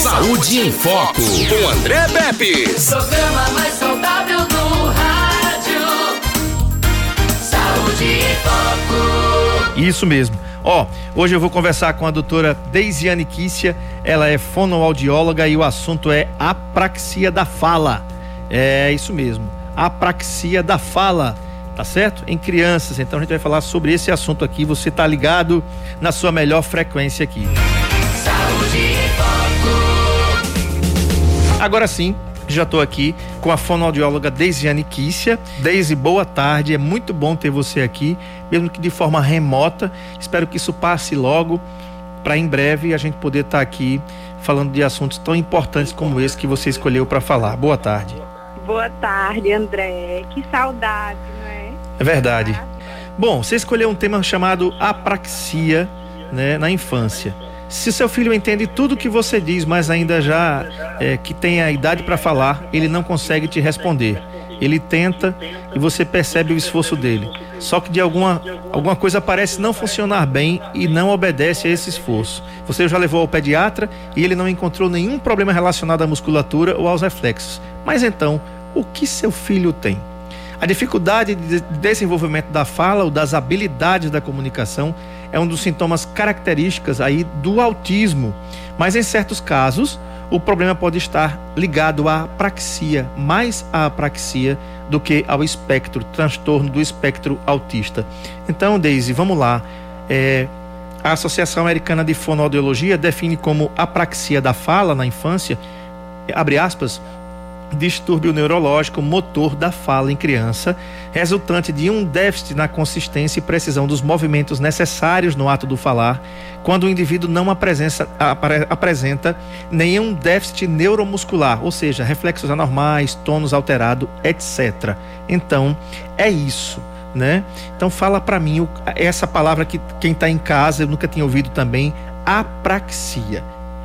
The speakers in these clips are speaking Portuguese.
Saúde em Foco, com André Pepe. Programa mais saudável do rádio. Saúde em Foco. Isso mesmo. Ó, hoje eu vou conversar com a doutora Deisiane Kícia, ela é fonoaudióloga e o assunto é apraxia da fala. É isso mesmo, apraxia da fala, tá certo? Em crianças, então a gente vai falar sobre esse assunto aqui, você tá ligado na sua melhor frequência aqui. Saúde Agora sim, já estou aqui com a fonoaudióloga Deisiane Kícia. Deise, boa tarde. É muito bom ter você aqui, mesmo que de forma remota. Espero que isso passe logo para em breve a gente poder estar aqui falando de assuntos tão importantes como esse que você escolheu para falar. Boa tarde. Boa tarde, André. Que saudade, não é? É verdade. Bom, você escolheu um tema chamado apraxia, né, na infância. Se seu filho entende tudo que você diz, mas ainda já é, que tem a idade para falar, ele não consegue te responder. Ele tenta e você percebe o esforço dele. Só que de alguma, alguma coisa parece não funcionar bem e não obedece a esse esforço. Você já levou ao pediatra e ele não encontrou nenhum problema relacionado à musculatura ou aos reflexos. Mas então, o que seu filho tem? A dificuldade de desenvolvimento da fala ou das habilidades da comunicação é um dos sintomas características aí do autismo, mas em certos casos o problema pode estar ligado à apraxia, mais à apraxia do que ao espectro, transtorno do espectro autista. Então, Daisy, vamos lá. É, a Associação Americana de Fonoaudiologia define como apraxia da fala na infância, abre aspas, distúrbio neurológico motor da fala em criança, resultante de um déficit na consistência e precisão dos movimentos necessários no ato do falar, quando o indivíduo não apresenta, apresenta nenhum déficit neuromuscular, ou seja, reflexos anormais, tônus alterado, etc. Então, é isso. Né? Então fala para mim essa palavra que quem está em casa eu nunca tinha ouvido também, apraxia.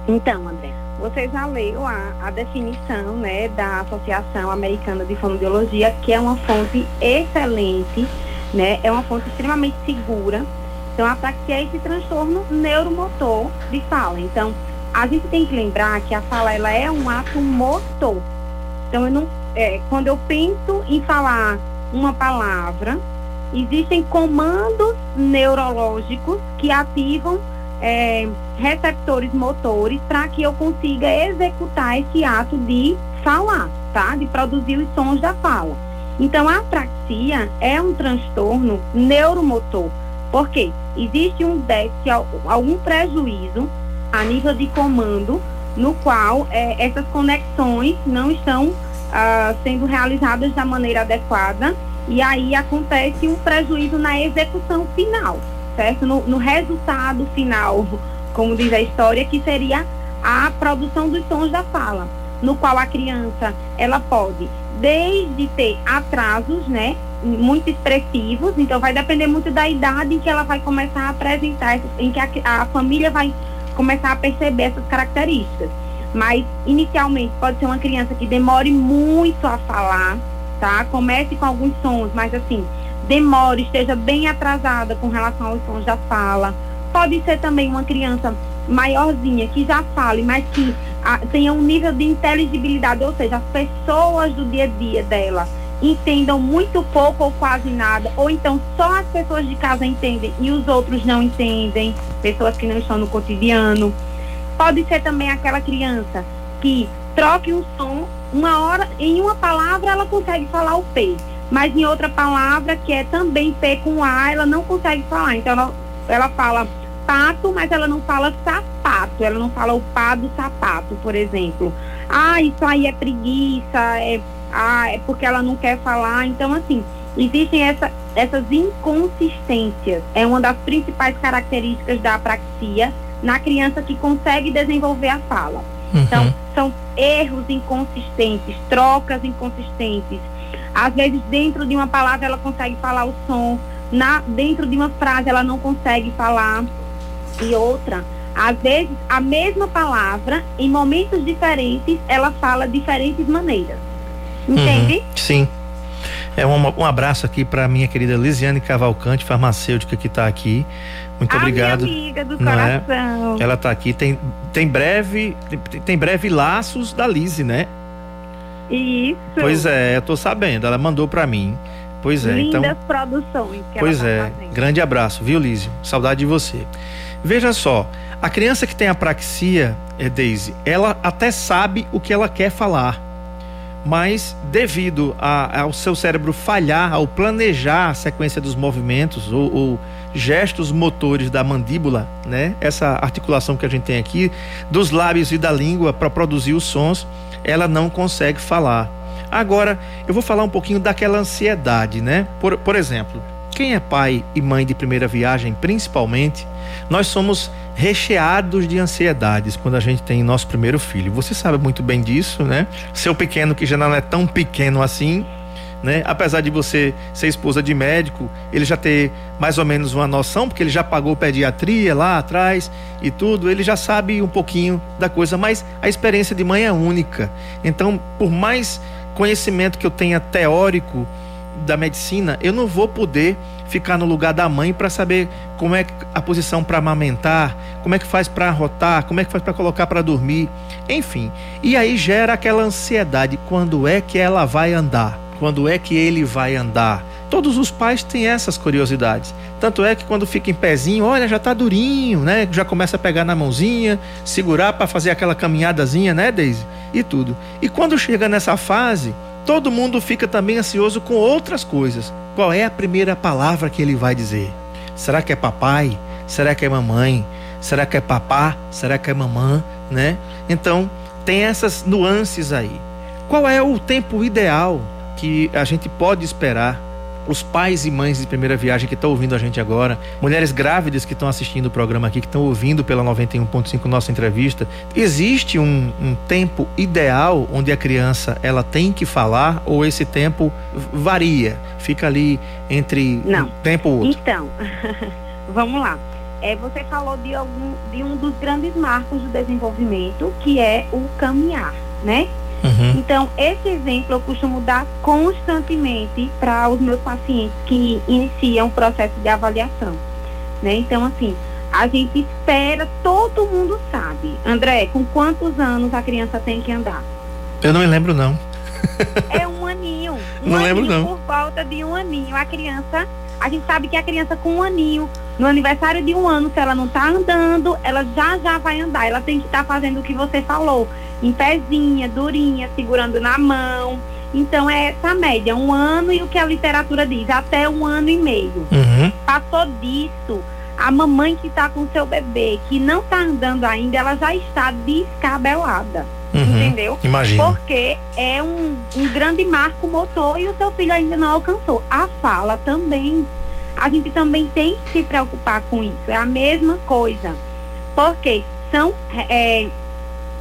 Então, André, você já leu a, a, definição né, da Associação Americana de Fonoaudiologia, que é uma fonte excelente, né, é uma fonte extremamente segura. Então, a apraxia é esse transtorno neuromotor de fala. Então, a gente tem que lembrar que a fala ela é um ato motor. Então, eu não, é, quando eu penso em falar uma palavra, existem comandos neurológicos que ativam é, receptores motores para que eu consiga executar esse ato de falar, tá? De produzir os sons da fala. Então, a apraxia é um transtorno neuromotor. Por quê? Existe um déficit, algum prejuízo a nível de comando, no qual é, essas conexões não estão ah, sendo realizadas da maneira adequada e aí acontece um prejuízo na execução final certo? No, no resultado final, como diz a história, que seria a produção dos sons da fala, no qual a criança ela pode desde ter atrasos, né, muito expressivos, então vai depender muito da idade em que ela vai começar a apresentar, em que a, a família vai começar a perceber essas características. Mas inicialmente pode ser uma criança que demore muito a falar, tá? Comece com alguns sons, mas assim, demore, esteja bem atrasada com relação aos sons da fala. Pode ser também uma criança maiorzinha que já fale, mas que a, tenha um nível de inteligibilidade, ou seja, as pessoas do dia a dia dela entendam muito pouco ou quase nada, ou então só as pessoas de casa entendem e os outros não entendem, pessoas que não estão no cotidiano. Pode ser também aquela criança que troque um som, uma hora, em uma palavra ela consegue falar o P mas em outra palavra, que é também P com A, ela não consegue falar. Então, ela, ela fala pato, mas ela não fala sapato, ela não fala o pá do sapato, por exemplo. Ah, isso aí é preguiça, é, ah, é porque ela não quer falar. Então, assim, existem essa, essas inconsistências. É uma das principais características da apraxia na criança que consegue desenvolver a fala. Uhum. Então, são erros inconsistentes, trocas inconsistentes, às vezes, dentro de uma palavra, ela consegue falar o som, na, dentro de uma frase, ela não consegue falar. E outra, às vezes, a mesma palavra, em momentos diferentes, ela fala diferentes maneiras. Entende? Uhum, sim. É um, um abraço aqui para minha querida Lisiane Cavalcante, farmacêutica que está aqui. Muito a obrigado. Minha amiga do é? coração. Ela está aqui. Tem, tem breve tem, tem breve laços da Lise, né? Isso. Pois é, eu tô sabendo. Ela mandou para mim. Pois é, Lindas então. produções que Pois ela é. tá fazendo. Grande abraço, viu, Lísio? Saudade de você. Veja só, a criança que tem apraxia, é, Daisy, ela até sabe o que ela quer falar. Mas devido a- ao seu cérebro falhar ao planejar a sequência dos movimentos ou, ou gestos motores da mandíbula, né? Essa articulação que a gente tem aqui, dos lábios e da língua para produzir os sons, ela não consegue falar. Agora, eu vou falar um pouquinho daquela ansiedade, né? Por, por exemplo, quem é pai e mãe de primeira viagem, principalmente, nós somos recheados de ansiedades quando a gente tem nosso primeiro filho. Você sabe muito bem disso, né? Seu pequeno, que já não é tão pequeno assim, né? Apesar de você ser esposa de médico, ele já ter mais ou menos uma noção, porque ele já pagou pediatria lá atrás e tudo, ele já sabe um pouquinho da coisa, mas a experiência de mãe é única. Então, por mais conhecimento que eu tenha teórico da medicina, eu não vou poder ficar no lugar da mãe para saber como é a posição para amamentar, como é que faz para arrotar, como é que faz para colocar para dormir, enfim. E aí gera aquela ansiedade, quando é que ela vai andar? Quando é que ele vai andar? Todos os pais têm essas curiosidades. Tanto é que quando fica em pezinho, olha, já tá durinho, né? Já começa a pegar na mãozinha, segurar para fazer aquela caminhadazinha, né, Daisy? E tudo. E quando chega nessa fase, todo mundo fica também ansioso com outras coisas. Qual é a primeira palavra que ele vai dizer? Será que é papai? Será que é mamãe? Será que é papá? Será que é mamã, né? Então, tem essas nuances aí. Qual é o tempo ideal que a gente pode esperar os pais e mães de primeira viagem que estão ouvindo a gente agora, mulheres grávidas que estão assistindo o programa aqui, que estão ouvindo pela 91.5 nossa entrevista, existe um, um tempo ideal onde a criança ela tem que falar ou esse tempo varia, fica ali entre Não. um tempo ou outro? Então, vamos lá. É, você falou de, algum, de um dos grandes marcos do desenvolvimento, que é o caminhar, né? Uhum. Então, esse exemplo eu costumo dar constantemente para os meus pacientes que iniciam o processo de avaliação. Né? Então, assim, a gente espera, todo mundo sabe. André, com quantos anos a criança tem que andar? Eu não me lembro não. É um aninho. Um Não aninho lembro, não. Por volta de um aninho. A criança, a gente sabe que a criança com um aninho, no aniversário de um ano, se ela não tá andando, ela já já vai andar. Ela tem que estar fazendo o que você falou. Em pezinha, durinha, segurando na mão. Então é essa média, um ano e o que a literatura diz, até um ano e meio. Uhum. Passou disso, a mamãe que está com seu bebê, que não está andando ainda, ela já está descabelada. Uhum. Entendeu? Imagina. Porque é um, um grande marco motor e o seu filho ainda não alcançou. A fala também. A gente também tem que se preocupar com isso. É a mesma coisa. Porque são é,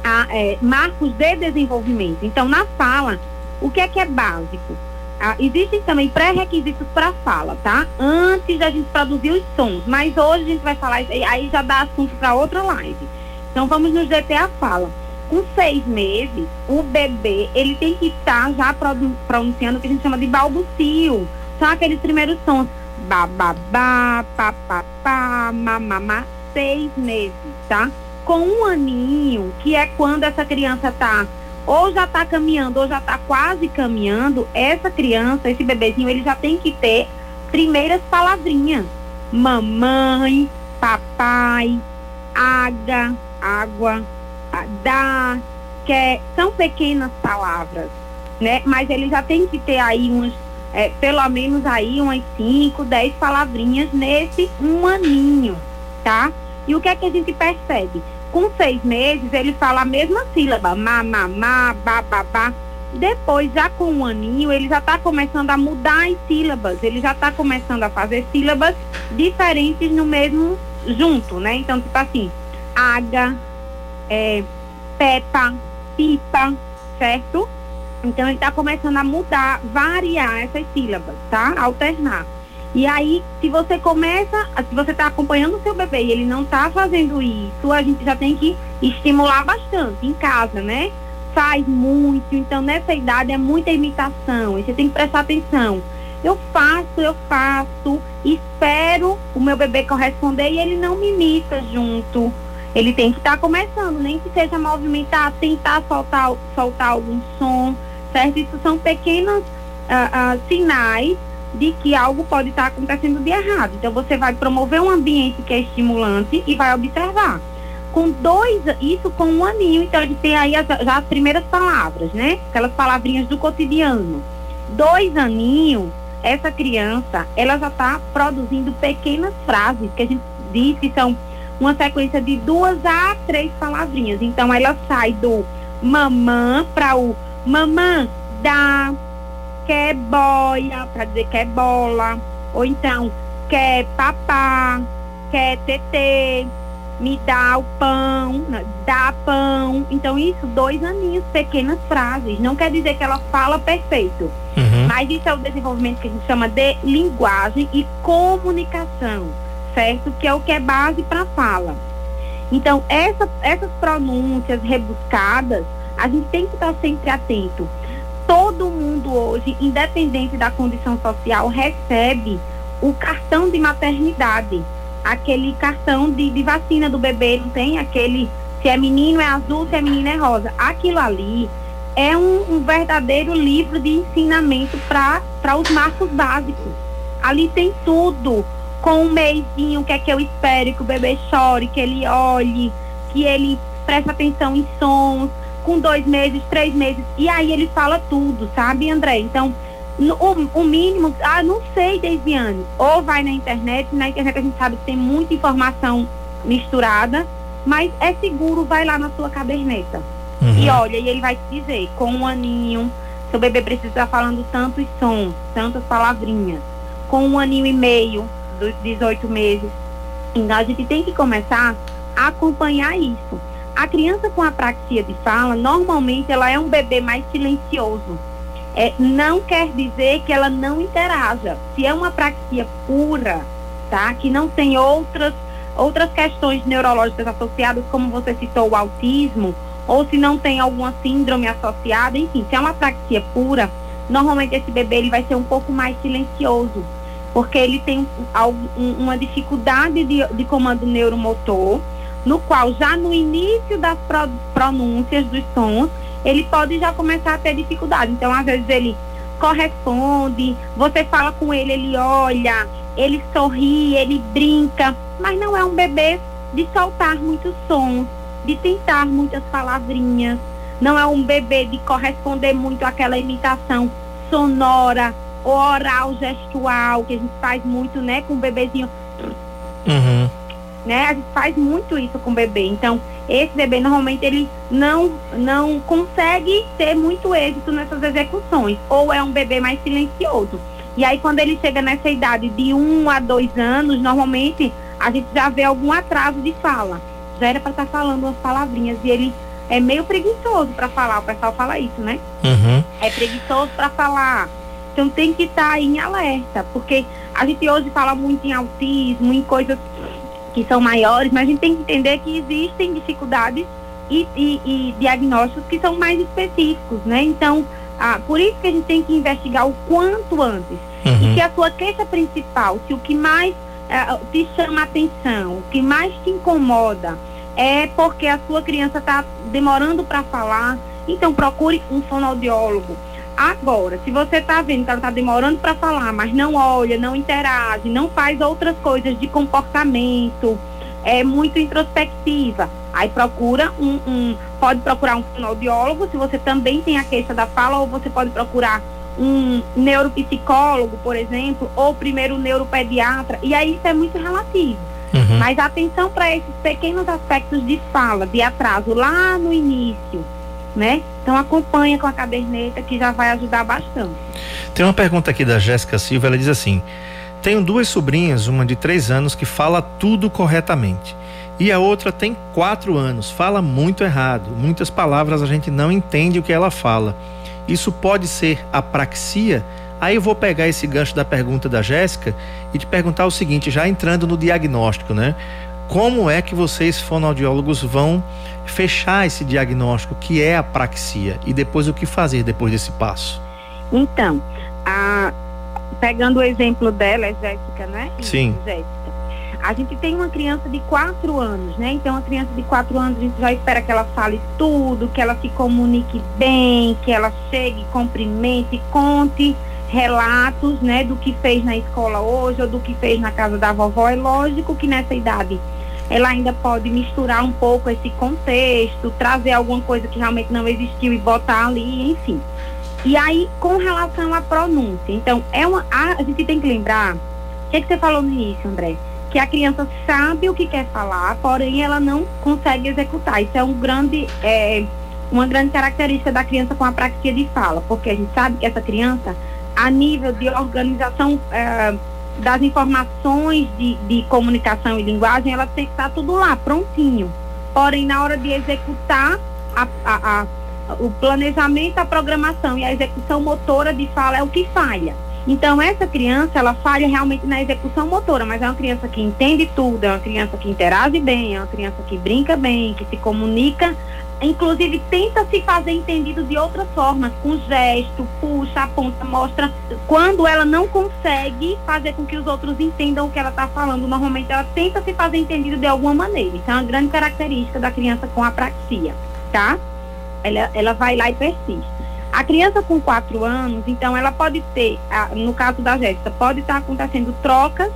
a- é, marcos de desenvolvimento. Então, na fala, o que é que é básico? Ah, existem também pré-requisitos para fala, tá? Antes da gente produzir os sons. Mas hoje a gente vai falar, aí já dá assunto para outra live. Então, vamos nos deter a fala. Com seis meses, o bebê, ele tem que estar já produ- pronunciando o que a gente chama de balbucio. São aqueles primeiros sons. Bababá, papapá, mamamá, seis meses, tá? Com um aninho, que é quando essa criança tá ou já tá caminhando ou já tá quase caminhando, essa criança, esse bebezinho, ele já tem que ter primeiras palavrinhas. Mamãe, papai, água, água, dá, quer, são pequenas palavras, né? Mas ele já tem que ter aí uns, é, pelo menos aí umas 5, 10 palavrinhas nesse um aninho, tá? E o que é que a gente percebe? Com seis meses, ele fala a mesma sílaba, ma, ma, ma, ba, ba, ba. Depois, já com um aninho, ele já está começando a mudar as sílabas. Ele já está começando a fazer sílabas diferentes no mesmo junto, né? Então, tipo assim, aga, é, pepa, pipa, certo? Então ele está começando a mudar, variar essas sílabas, tá? Alternar. E aí, se você começa, se você está acompanhando o seu bebê e ele não está fazendo isso, a gente já tem que estimular bastante em casa, né? faz muito, então nessa idade é muita imitação, e você tem que prestar atenção. Eu faço, eu faço, espero o meu bebê corresponder e ele não me imita junto. Ele tem que estar tá começando, nem que seja movimentar, tentar soltar, soltar algum som, certo? Isso são pequenos uh, uh, sinais de que algo pode estar acontecendo de errado. Então você vai promover um ambiente que é estimulante e vai observar. Com dois, isso com um aninho, então ele tem aí as, já as primeiras palavras, né? Aquelas palavrinhas do cotidiano. Dois aninhos, essa criança, ela já está produzindo pequenas frases que a gente diz que são uma sequência de duas a três palavrinhas. Então ela sai do mamã para o mamã dá, quer boia, para dizer que é bola, ou então quer papá, quer tetê, me dá o pão, dá pão. Então, isso, dois aninhos, pequenas frases. Não quer dizer que ela fala perfeito. Uhum. Mas isso é o desenvolvimento que a gente chama de linguagem e comunicação, certo? Que é o que é base para fala. Então, essa, essas pronúncias rebuscadas, a gente tem que estar sempre atento. Todo mundo hoje, independente da condição social, recebe o cartão de maternidade aquele cartão de, de vacina do bebê, não tem aquele se é menino é azul, se é menina é rosa. Aquilo ali é um, um verdadeiro livro de ensinamento para os marcos básicos. Ali tem tudo, com um meizinho, o que é que eu espero, que o bebê chore, que ele olhe, que ele preste atenção em sons, com dois meses, três meses, e aí ele fala tudo, sabe, André? Então, o, o, mínimo, ah, não sei, Deisiane. Ou vai na internet, na internet a gente sabe que tem muita informação misturada, mas é seguro, vai lá na sua caderneta. Uhum. E olha, e ele vai te dizer, com um aninho, seu bebê precisa estar falando tantos sons, tantas palavrinhas. Com um aninho e meio, dos 18 meses. Então a gente tem que começar a acompanhar isso. A criança com apraxia de fala, normalmente ela é um bebê mais silencioso é, não quer dizer que ela não interaja. Se é uma praxia pura, tá? Que não tem outras, outras questões neurológicas associadas, como você citou, o autismo, ou se não tem alguma síndrome associada, enfim, se é uma praxia pura, normalmente esse bebê ele vai ser um pouco mais silencioso, porque ele tem um, uma dificuldade de, de comando neuromotor, no qual já no início das pronúncias dos sons, ele pode já começar a ter dificuldade. Então, às vezes, ele corresponde, você fala com ele, ele olha, ele sorri, ele brinca, mas não é um bebê de soltar muitos sons, de tentar muitas palavrinhas, não é um bebê de corresponder muito àquela imitação sonora, oral, gestual, que a gente faz muito, né, com o bebezinho. Uhum. Né? A gente faz muito isso com o bebê. Então, esse bebê normalmente ele não, não consegue ter muito êxito nessas execuções, ou é um bebê mais silencioso. E aí quando ele chega nessa idade de um a dois anos, normalmente a gente já vê algum atraso de fala. Já era para estar tá falando umas palavrinhas e ele é meio preguiçoso para falar, o pessoal fala isso, né? Uhum. É preguiçoso para falar. Então tem que estar tá em alerta, porque a gente hoje fala muito em autismo, em coisas que são maiores, mas a gente tem que entender que existem dificuldades e, e, e diagnósticos que são mais específicos, né? Então, ah, por isso que a gente tem que investigar o quanto antes. Uhum. E se a sua queixa principal, se o que mais ah, te chama atenção, o que mais te incomoda é porque a sua criança está demorando para falar, então procure um fonoaudiólogo Agora, se você está vendo que ela está demorando para falar, mas não olha, não interage, não faz outras coisas de comportamento, é muito introspectiva, aí procura um, um pode procurar um fonoaudiólogo, se você também tem a queixa da fala, ou você pode procurar um neuropsicólogo, por exemplo, ou primeiro um neuropediatra, e aí isso é muito relativo. Uhum. Mas atenção para esses pequenos aspectos de fala, de atraso lá no início, né? Então acompanha com a caderneta que já vai ajudar bastante. Tem uma pergunta aqui da Jéssica Silva, ela diz assim: tenho duas sobrinhas, uma de três anos que fala tudo corretamente. E a outra tem quatro anos, fala muito errado. Muitas palavras a gente não entende o que ela fala. Isso pode ser apraxia? Aí eu vou pegar esse gancho da pergunta da Jéssica e te perguntar o seguinte, já entrando no diagnóstico, né? Como é que vocês, fonoaudiólogos, vão fechar esse diagnóstico que é a praxia e depois o que fazer depois desse passo? Então, a, pegando o exemplo dela, Jéssica, né? Sim. Jéssica. A gente tem uma criança de 4 anos, né? Então, uma criança de 4 anos, a gente já espera que ela fale tudo, que ela se comunique bem, que ela chegue, cumprimente, conte relatos, né, do que fez na escola hoje ou do que fez na casa da vovó. É lógico que nessa idade ela ainda pode misturar um pouco esse contexto, trazer alguma coisa que realmente não existiu e botar ali, enfim. E aí, com relação à pronúncia, então, é uma, a, a gente tem que lembrar, o que, é que você falou no início, André? Que a criança sabe o que quer falar, porém ela não consegue executar. Isso é um grande, é, uma grande característica da criança com apraxia de fala, porque a gente sabe que essa criança, a nível de organização é, das informações de, de comunicação e linguagem, ela tem que estar tudo lá, prontinho. Porém, na hora de executar a, a, a, o planejamento, a programação e a execução motora de fala é o que falha. Então, essa criança, ela falha realmente na execução motora, mas é uma criança que entende tudo, é uma criança que interage bem, é uma criança que brinca bem, que se comunica inclusive tenta se fazer entendido de outras formas, com gesto, puxa, aponta, mostra. Quando ela não consegue fazer com que os outros entendam o que ela está falando, normalmente ela tenta se fazer entendido de alguma maneira. Isso é uma grande característica da criança com apraxia, tá? Ela, ela vai lá e persiste. A criança com 4 anos, então ela pode ter, no caso da Jéssica, pode estar acontecendo trocas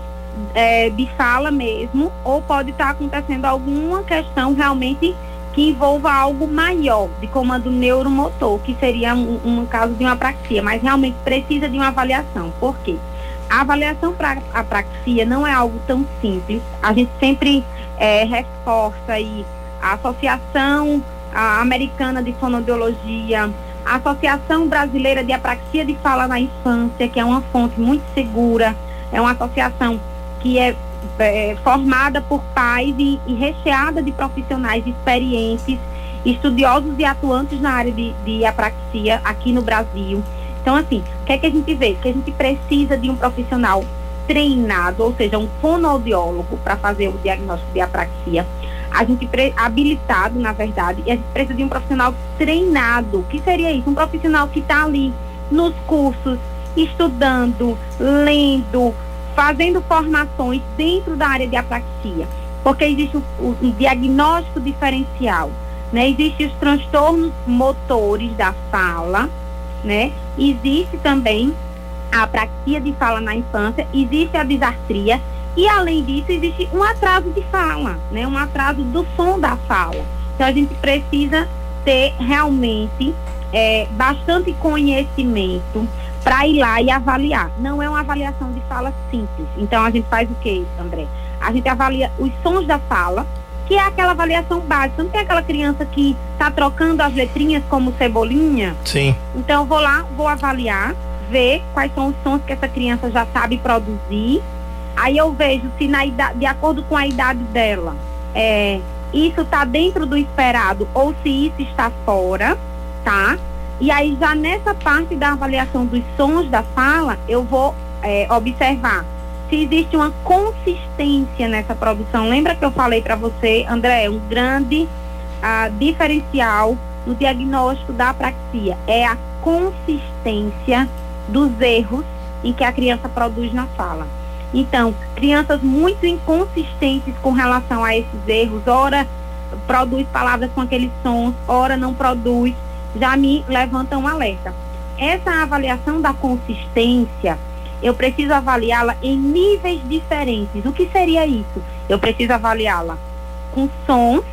é, de fala mesmo, ou pode estar acontecendo alguma questão realmente que envolva algo maior de comando neuromotor, que seria um, um caso de uma apraxia, mas realmente precisa de uma avaliação. Por quê? A avaliação para apraxia não é algo tão simples. A gente sempre é, reforça aí a Associação a Americana de Fonodiologia, a Associação Brasileira de Apraxia de Fala na Infância, que é uma fonte muito segura, é uma associação que é é, formada por pais e, e, recheada de profissionais experientes, estudiosos e atuantes na área de, de apraxia aqui no Brasil. Então, assim, o que é que a gente vê? Que a gente precisa de um profissional treinado, ou seja, um fonoaudiólogo para fazer o diagnóstico de apraxia. A gente habilitado, na verdade, e a gente precisa de um profissional treinado. O que seria isso? Um profissional que está ali nos cursos, estudando, lendo, fazendo formações dentro da área de apraxia, porque existe o, o diagnóstico diferencial, né? Existem os transtornos motores da fala, né? Existe também a apraxia de fala na infância, existe a disartria e além disso existe um atraso de fala, né? Um atraso do som da fala. Então a gente precisa ter realmente é, bastante conhecimento para ir lá e avaliar. Não é uma avaliação de fala simples. Então a gente faz o que, André? A gente avalia os sons da fala, que é aquela avaliação básica. Não tem aquela criança que está trocando as letrinhas como cebolinha? Sim. Então eu vou lá, vou avaliar, ver quais são os sons que essa criança já sabe produzir. Aí eu vejo se na idade, de acordo com a idade dela, é, isso está dentro do esperado ou se isso está fora, tá? E aí, já nessa parte da avaliação dos sons da fala, eu vou é, observar se existe uma consistência nessa produção. Lembra que eu falei para você, André, um grande ah, diferencial no diagnóstico da apraxia é a consistência dos erros em que a criança produz na fala. Então, crianças muito inconsistentes com relação a esses erros, ora produz palavras com aqueles sons, ora não produz já me levanta um alerta. Essa avaliação da consistência, eu preciso avaliá-la em níveis diferentes. O que seria isso? Eu preciso avaliá-la com sons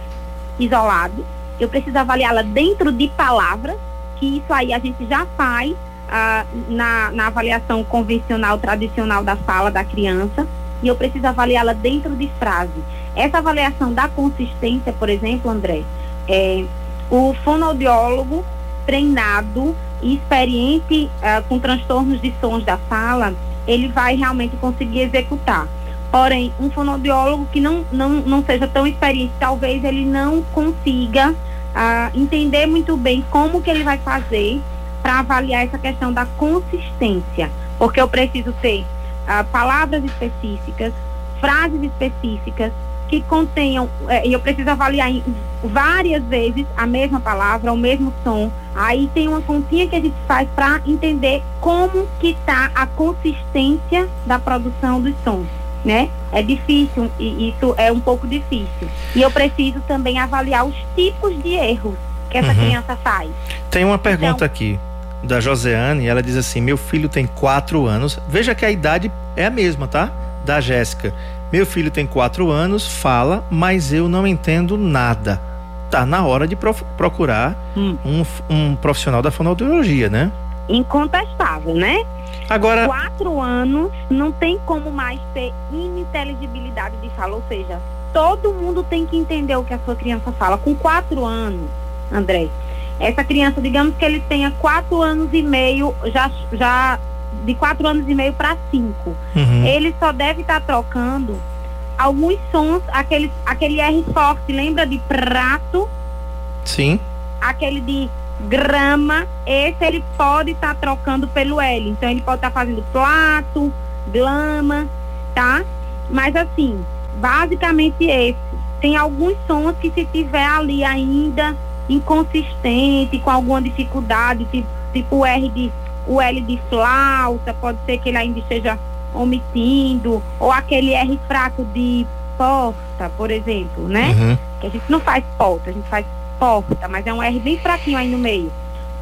isolados, eu preciso avaliá-la dentro de palavras, que isso aí a gente já faz ah, na, na avaliação convencional, tradicional da fala da criança, e eu preciso avaliá-la dentro de frase. Essa avaliação da consistência, por exemplo, André, é, o fonoaudiólogo treinado e experiente uh, com transtornos de sons da fala, ele vai realmente conseguir executar. Porém, um fonoaudiólogo que não, não, não seja tão experiente, talvez ele não consiga uh, entender muito bem como que ele vai fazer para avaliar essa questão da consistência. Porque eu preciso ter uh, palavras específicas, frases específicas, que contenham, é, e eu preciso avaliar em várias vezes a mesma palavra, o mesmo som. Aí tem uma continha que a gente faz para entender como que está a consistência da produção dos sons, né? É difícil e isso é um pouco difícil. E eu preciso também avaliar os tipos de erros que essa uhum. criança faz. Tem uma pergunta então, aqui da Joseane, ela diz assim: meu filho tem quatro anos. Veja que a idade é a mesma, tá? Da Jéssica. Meu filho tem quatro anos, fala, mas eu não entendo nada. Tá na hora de procurar hum. um, um profissional da fonoaudiologia, né? Incontestável, né? Agora. Quatro anos não tem como mais ter ininteligibilidade de fala, ou seja, todo mundo tem que entender o que a sua criança fala. Com quatro anos, André, essa criança, digamos que ele tenha quatro anos e meio, já, já de quatro anos e meio para cinco. Uhum. Ele só deve estar tá trocando alguns sons, aquele, aquele R forte, lembra de prato? Sim. Aquele de grama, esse ele pode estar tá trocando pelo L. Então ele pode estar tá fazendo plato, glama, tá? Mas assim, basicamente esse. Tem alguns sons que se tiver ali ainda inconsistente, com alguma dificuldade, tipo, tipo o R de o L de flauta, pode ser que ele ainda esteja omitindo, ou aquele R fraco de porta, por exemplo, né? Uhum. Que a gente não faz porta, a gente faz porta, mas é um R bem fraquinho aí no meio.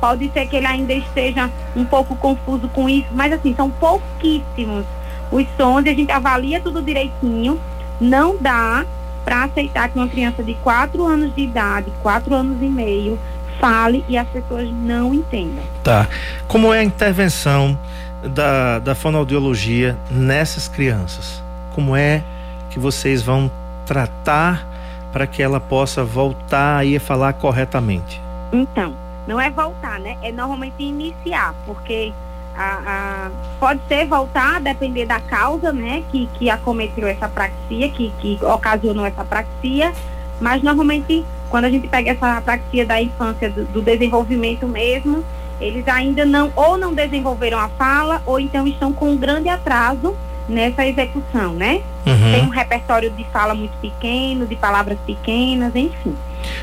Pode ser que ele ainda esteja um pouco confuso com isso, mas assim, são pouquíssimos os sons e a gente avalia tudo direitinho. Não dá para aceitar que uma criança de 4 anos de idade, 4 anos e meio, fale e as pessoas não entendam. Tá. Como é a intervenção da, da fonoaudiologia nessas crianças? Como é que vocês vão tratar para que ela possa voltar a falar corretamente? Então, não é voltar, né? É normalmente iniciar, porque a, a, pode ser voltar, depender da causa, né? Que, que acometeu essa praxia, que, que ocasionou essa praxia, mas normalmente quando a gente pega essa praxia da infância, do, do, desenvolvimento mesmo, eles ainda não, ou não desenvolveram a fala, ou então estão com um grande atraso nessa execução, né? Uhum. Tem um repertório de fala muito pequeno, de palavras pequenas, enfim.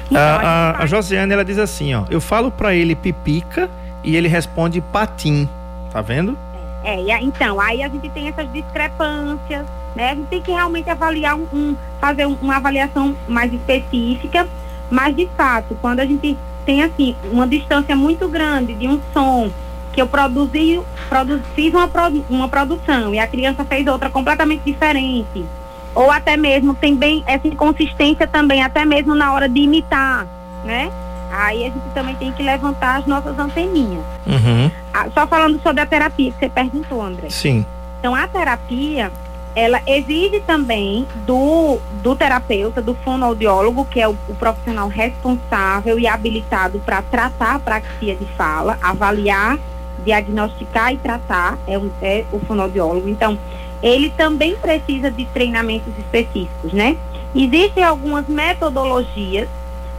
Então, a, a, a, Josiane, ela diz assim, ó, eu falo para ele pipica e ele responde patim, tá vendo? É, é, então, aí a gente tem essas discrepâncias, né? A gente tem que realmente avaliar um, um fazer um, uma avaliação mais específica, mas de fato, quando a gente tem assim uma distância muito grande de um som que eu produzi, produ, fiz uma, uma produção e a criança fez outra completamente diferente, ou até mesmo tem bem essa inconsistência também, até mesmo na hora de imitar, né? Aí a gente também tem que levantar as nossas anteninhas. Uhum. Ah, só falando sobre a terapia que você perguntou, André. Sim. Então a terapia, ela exige também do, do terapeuta, do fonoaudiólogo, que é o, o profissional responsável e habilitado para tratar a praxia de fala, avaliar, diagnosticar e tratar, é, um, é o fonoaudiólogo. Então, ele também precisa de treinamentos específicos, né? Existem algumas metodologias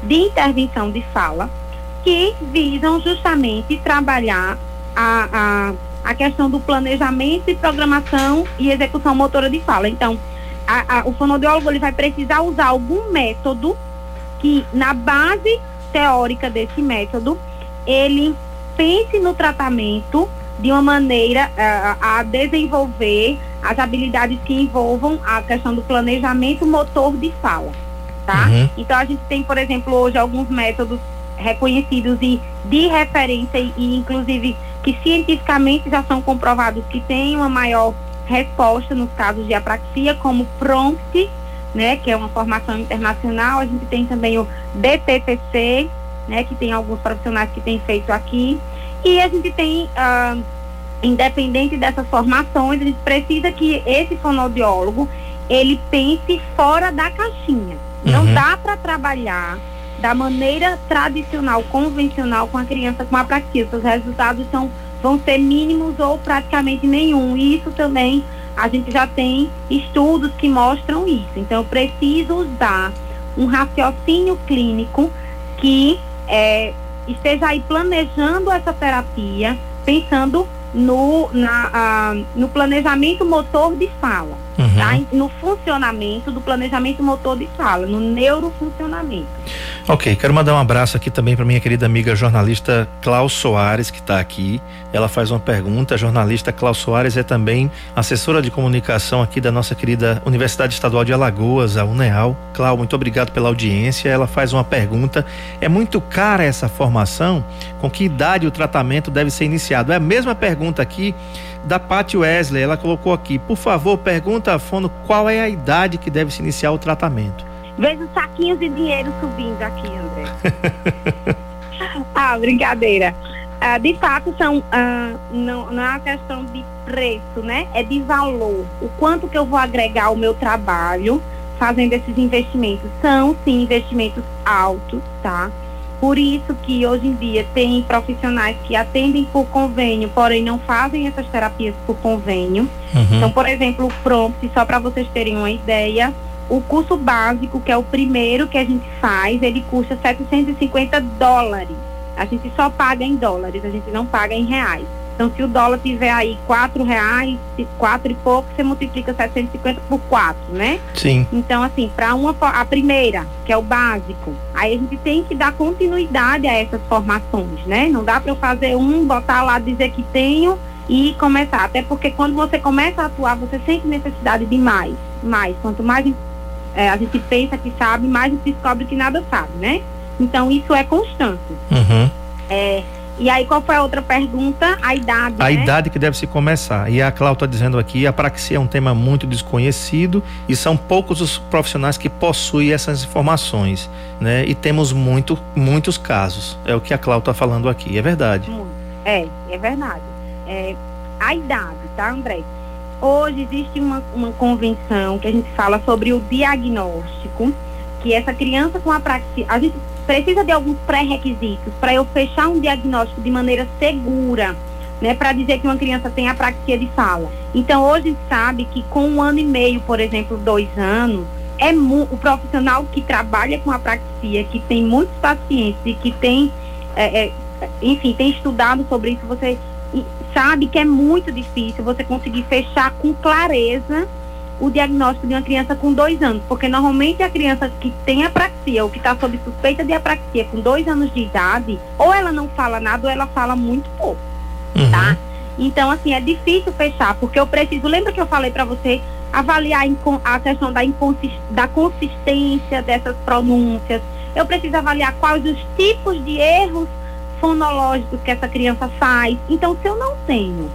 de intervenção de fala que visam justamente trabalhar a, a a questão do planejamento e programação e execução motora de fala. Então, a, a, o fonoaudiólogo ele vai precisar usar algum método que, na base teórica desse método, ele pense no tratamento de uma maneira uh, a desenvolver as habilidades que envolvam a questão do planejamento motor de fala, tá? Uhum. Então a gente tem, por exemplo, hoje alguns métodos reconhecidos e de referência e, e inclusive que cientificamente já são comprovados que têm uma maior resposta nos casos de apraxia, como PROMPT, né, que é uma formação internacional. A gente tem também o DTTC, né, que tem alguns profissionais que têm feito aqui. E a gente tem, ah, independente dessas formações, a gente precisa que esse fonoaudiólogo, ele pense fora da caixinha. Não uhum. dá para trabalhar da maneira tradicional, convencional com a criança com apraxia. Os resultados são, vão ser mínimos ou praticamente nenhum. E isso também a gente já tem estudos que mostram isso. Então, eu preciso usar um raciocínio clínico que é, esteja aí planejando essa terapia, pensando no, na, no planejamento motor de fala. uhum. tá? no funcionamento do planejamento motor de fala, no neurofuncionamento. Ok, quero mandar um abraço aqui também para minha querida amiga jornalista Klaus Soares, que está aqui. Ela faz uma pergunta. A jornalista Klaus Soares é também assessora de comunicação aqui da nossa querida Universidade Estadual de Alagoas, a UNEAL. Clau, muito obrigado pela audiência. Ela faz uma pergunta. É muito cara essa formação? Com que idade o tratamento deve ser iniciado? É a mesma pergunta aqui da Paty Wesley. Ela colocou aqui, por favor, pergunta a Fono qual é a idade que deve se iniciar o tratamento. Vejo saquinhos de dinheiro subindo aqui, André. ah, brincadeira. Ah, de fato, são, ah, não, não é uma questão de preço, né? É de valor. O quanto que eu vou agregar ao meu trabalho fazendo esses investimentos. São, sim, investimentos altos, tá? Por isso que hoje em dia tem profissionais que atendem por convênio, porém não fazem essas terapias por convênio. Uhum. Então, por exemplo, o Prompt, só para vocês terem uma ideia, o curso básico, que é o primeiro que a gente faz, ele custa 750 dólares. A gente só paga em dólares, a gente não paga em reais. Então, se o dólar tiver aí quatro reais, quatro e pouco, você multiplica 750 por quatro, né? Sim. Então, assim, para uma a primeira, que é o básico, aí a gente tem que dar continuidade a essas formações, né? Não dá para eu fazer um, botar lá, dizer que tenho e começar. Até porque quando você começa a atuar, você sente necessidade de mais. Mais. Quanto mais é, a gente pensa que sabe, mais a gente descobre que nada sabe, né? Então isso é constante. Uhum. É, e aí, qual foi a outra pergunta? A idade. A né? idade que deve se começar. E a Cláudia está dizendo aqui: a praxia é um tema muito desconhecido e são poucos os profissionais que possuem essas informações. Né? E temos muito, muitos casos. É o que a Cláudia está falando aqui. É verdade. É, é verdade. É, a idade, tá, André? Hoje existe uma, uma convenção que a gente fala sobre o diagnóstico, que essa criança com apraxia, a gente precisa de alguns pré-requisitos para eu fechar um diagnóstico de maneira segura, né, para dizer que uma criança tem apraxia de fala. Então, hoje sabe que com um ano e meio, por exemplo, dois anos, é o profissional que trabalha com apraxia, que tem muitos pacientes e que tem, é, é, enfim, tem estudado sobre isso, você sabe que é muito difícil você conseguir fechar com clareza o diagnóstico de uma criança com dois anos, porque normalmente a criança que tem apraxia ou que está sob suspeita de apraxia com dois anos de idade, ou ela não fala nada ou ela fala muito pouco, uhum. tá? Então, assim, é difícil fechar, porque eu preciso, lembra que eu falei para você avaliar a questão da, da consistência dessas pronúncias, eu preciso avaliar quais os tipos de erros fonológicos que essa criança faz. Então, se eu não tenho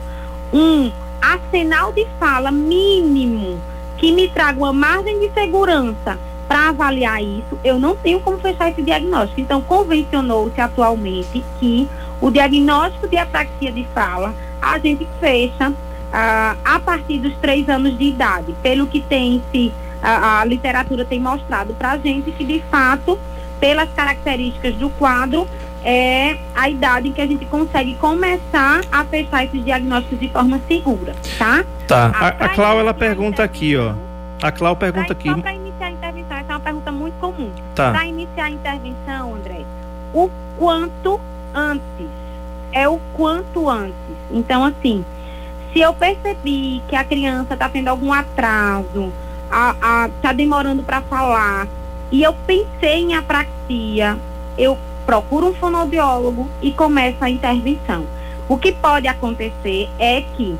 um arsenal de fala mínimo que me traga uma margem de segurança para avaliar isso, eu não tenho como fechar esse diagnóstico. Então, convencionou-se atualmente que o diagnóstico de apraxia de fala a gente fecha ah, a partir dos três anos de idade, pelo que tem se a, a literatura tem mostrado para a gente que de fato, pelas características do quadro, é a idade em que a gente consegue começar a fechar esses diagnósticos de forma segura, tá? Tá. A, a Clau, ela pergunta aqui, ó. A Clau pergunta aqui. Só para iniciar a intervenção, essa é uma pergunta muito comum. Tá. Para iniciar a intervenção, André, o quanto antes. É o quanto antes. Então, assim, se eu percebi que a criança está tendo algum atraso, está demorando para falar, e eu pensei em apraxia, eu procuro um fonoaudiólogo e começa a intervenção. O que pode acontecer é que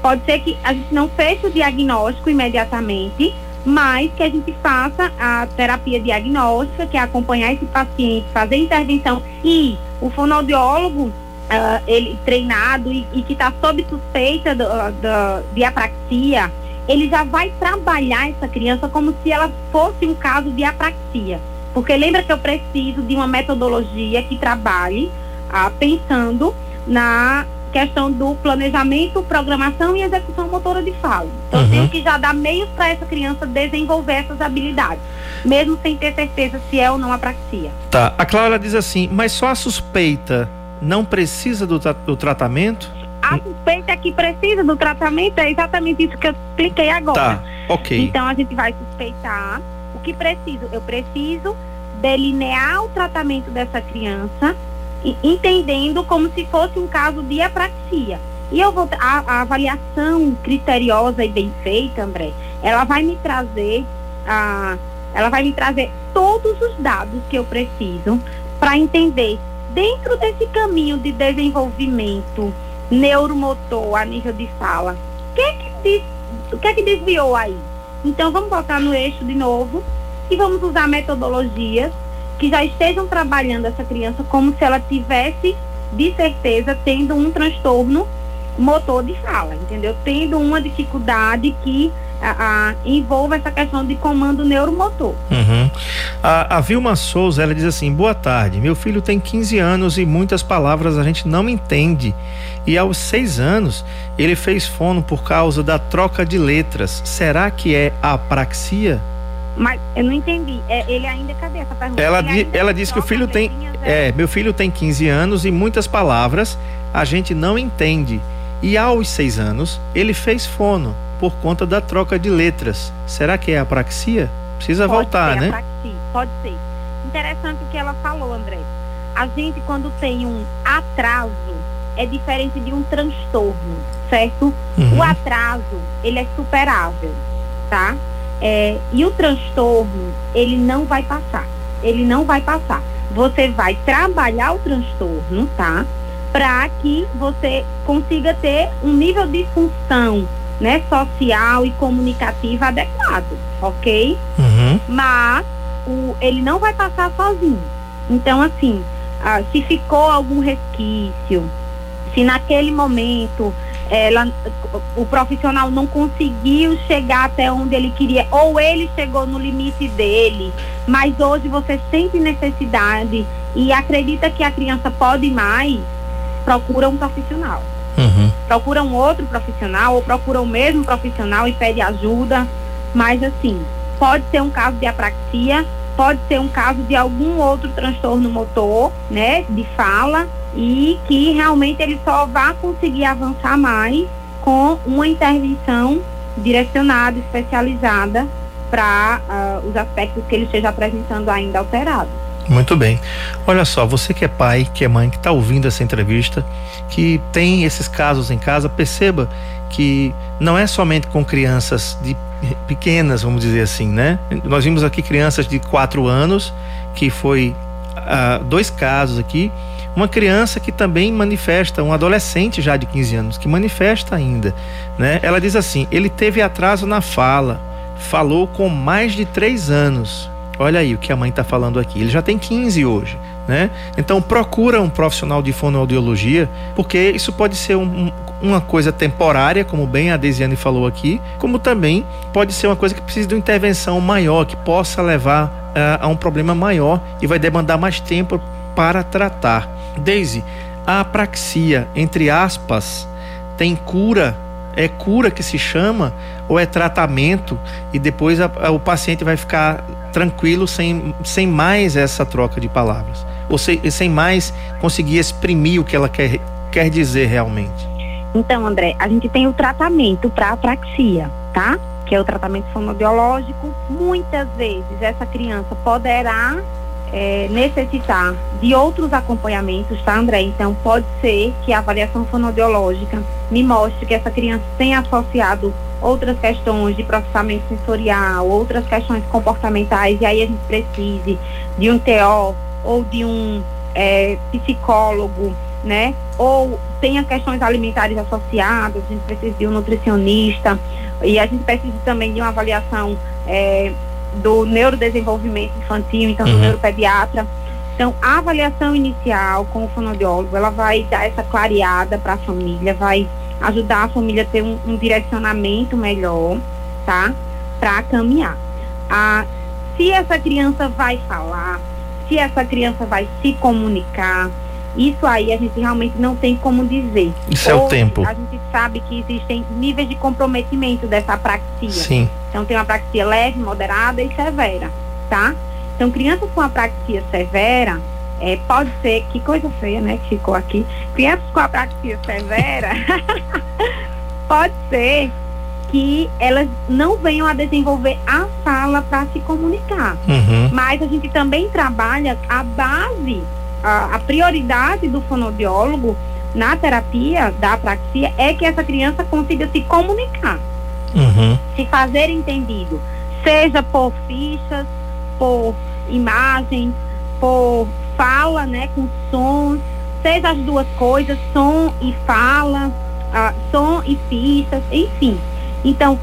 pode ser que a gente não feche o diagnóstico imediatamente, mas que a gente faça a terapia diagnóstica, que é acompanhar esse paciente, fazer intervenção e o fonoaudiólogo Uh, ele treinado e, e que está sob suspeita do, do, de apraxia, ele já vai trabalhar essa criança como se ela fosse um caso de apraxia. Porque lembra que eu preciso de uma metodologia que trabalhe ah, pensando na questão do planejamento, programação e execução motora de fala. Então, uhum. eu tenho que já dar meios para essa criança desenvolver essas habilidades, mesmo sem ter certeza se é ou não apraxia. Tá. A Cláudia diz assim, mas só a suspeita não precisa do, tra do tratamento? A suspeita é que precisa do tratamento é exatamente isso que eu expliquei agora. Tá, ok. Então, a gente vai suspeitar que preciso? Eu preciso delinear o tratamento dessa criança, entendendo como se fosse um caso de apraxia. E eu vou a, a avaliação criteriosa e bem feita, André, ela vai me trazer a ela vai me trazer todos os dados que eu preciso para entender dentro desse caminho de desenvolvimento neuromotor a nível de fala, o que é que, o que, é que desviou aí? Então vamos voltar no eixo de novo e vamos usar metodologias que já estejam trabalhando essa criança como se ela tivesse, de certeza, tendo um transtorno motor de fala, entendeu? Tendo uma dificuldade que a, a, envolva essa questão de comando neuromotor. Uhum. A, a, Vilma Souza, ela diz assim, boa tarde, meu filho tem 15 anos e muitas palavras a gente não entende. E aos seis anos, ele fez fono por causa da troca de letras. Será que é apraxia? Mas eu não entendi. É, ele ainda, cadê essa pergunta? Ela, di, ela disse que o filho tem. É, meu filho tem 15 anos e muitas palavras a gente não entende. E aos seis anos, ele fez fono por conta da troca de letras. Será que é apraxia? Precisa pode voltar, né? Apraxia, pode ser. Interessante o que ela falou, André. A gente, quando tem um atraso, é diferente de um transtorno, certo? Uhum. O atraso, ele é superável, tá? É, e o transtorno, ele não vai passar. Ele não vai passar. Você vai trabalhar o transtorno, tá? Para que você consiga ter um nível de função né, social e comunicativa adequado, ok? Uhum. Mas o, ele não vai passar sozinho. Então, assim, ah, se ficou algum resquício, se naquele momento ela, o profissional não conseguiu chegar até onde ele queria, ou ele chegou no limite dele, mas hoje você sente necessidade e acredita que a criança pode mais, procura um profissional. Uhum. Procura um outro profissional ou procura o mesmo profissional e pede ajuda. Mas assim, pode ser um caso de apraxia, pode ser um caso de algum outro transtorno motor, né, de fala, e que realmente ele só vai conseguir avançar mais com uma intervenção direcionada, especializada para uh, ah, os aspectos que ele esteja apresentando ainda alterados. Muito bem. Olha só, você que é pai, que é mãe, que está ouvindo essa entrevista, que tem esses casos em casa, perceba que não é somente com crianças de pequenas, vamos dizer assim, né? Nós vimos aqui crianças de quatro anos, que foi uh, dois casos aqui. Uma criança que também manifesta, um adolescente já de 15 anos, que manifesta ainda, né? Ela diz assim: ele teve atraso na fala, falou com mais de três anos Olha aí o que a mãe está falando aqui. Ele já tem 15 hoje, né? Então procura um profissional de fonoaudiologia, porque isso pode ser um, uma coisa temporária, como bem a Desiane falou aqui, como também pode ser uma coisa que precisa de uma intervenção maior, que possa levar uh, a um problema maior e vai demandar mais tempo para tratar. Daisy, a apraxia, entre aspas, tem cura é cura que se chama ou é tratamento e depois a, a, o paciente vai ficar tranquilo sem, sem mais essa troca de palavras ou sem, sem mais conseguir exprimir o que ela quer, quer dizer realmente? Então, André, a gente tem o tratamento para apraxia, tá? Que é o tratamento fonoaudiológico. Muitas vezes essa criança poderá é, necessitar de outros acompanhamentos, tá, André? Então, pode ser que a avaliação fonoaudiológica me mostre que essa criança tem associado outras questões de processamento sensorial, outras questões comportamentais, e aí a gente precise de um TO ou de um é, psicólogo, né? Ou tenha questões alimentares associadas, a gente precisa de um nutricionista, e a gente precisa também de uma avaliação é, do neurodesenvolvimento infantil, então uhum. do neuropediatra. Então, a avaliação inicial com o fonoaudiólogo, ela vai dar essa clareada para a família, vai ajudar a família a ter um, um direcionamento melhor, tá? Para caminhar. Ah, se essa criança vai falar, se essa criança vai se comunicar, isso aí a gente realmente não tem como dizer. Isso Hoje, é o tempo. A gente sabe que existem níveis de comprometimento dessa apraxia. Sim. Então tem uma apraxia leve, moderada e severa, tá? Então crianças com apraxia severa, é, pode ser, que coisa feia, né, que ficou aqui. Crianças com apraxia severa, pode ser que elas não venham a desenvolver a fala para se comunicar. Uhum. Mas a gente também trabalha a base a, a prioridade do fonoaudiólogo na terapia da apraxia é que essa criança consiga se comunicar, Uhum. se fazer entendido, seja por fichas, por imagem, por fala, né, com sons, seja as duas coisas, som e fala, ah, som e fichas, enfim. Então,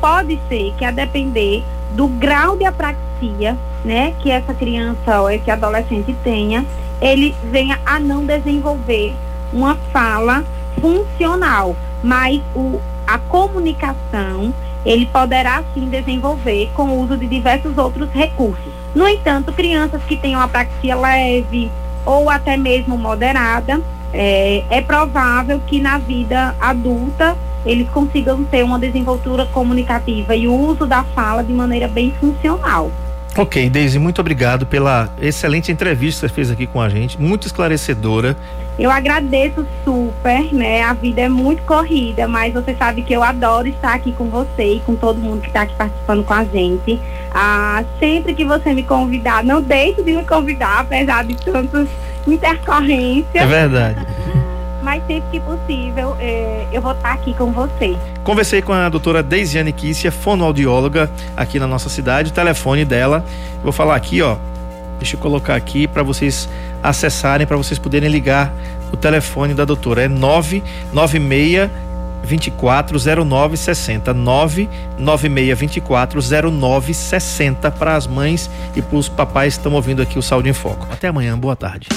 pode ser que a depender do grau de apraxia, né, que essa criança ou esse adolescente tenha, ele venha a não desenvolver uma fala funcional, mas o, a comunicação ele poderá sim desenvolver com o uso de diversos outros recursos. No entanto, crianças que tenham apraxia leve ou até mesmo moderada, é, é provável que na vida adulta eles consigam ter uma desenvoltura comunicativa e o uso da fala de maneira bem funcional. Ok, Deise, muito obrigado pela excelente entrevista que você fez aqui com a gente, muito esclarecedora. Eu agradeço super, né? A vida é muito corrida, mas você sabe que eu adoro estar aqui com você e com todo mundo que está aqui participando com a gente. Ah, sempre que você me convidar, não deixe de me convidar, apesar de tantas intercorrências. É verdade. Mas sempre que possível, eh, eu vou estar aqui com você. Conversei com a doutora Deisiane Kissia, fonoaudióloga aqui na nossa cidade, o telefone dela. Vou falar aqui, ó. Deixa eu colocar aqui para vocês acessarem, para vocês poderem ligar o telefone da doutora. É 996 240960 996 240960 para as mães e para os papais que estão ouvindo aqui o Saúde em Foco. Até amanhã, boa tarde.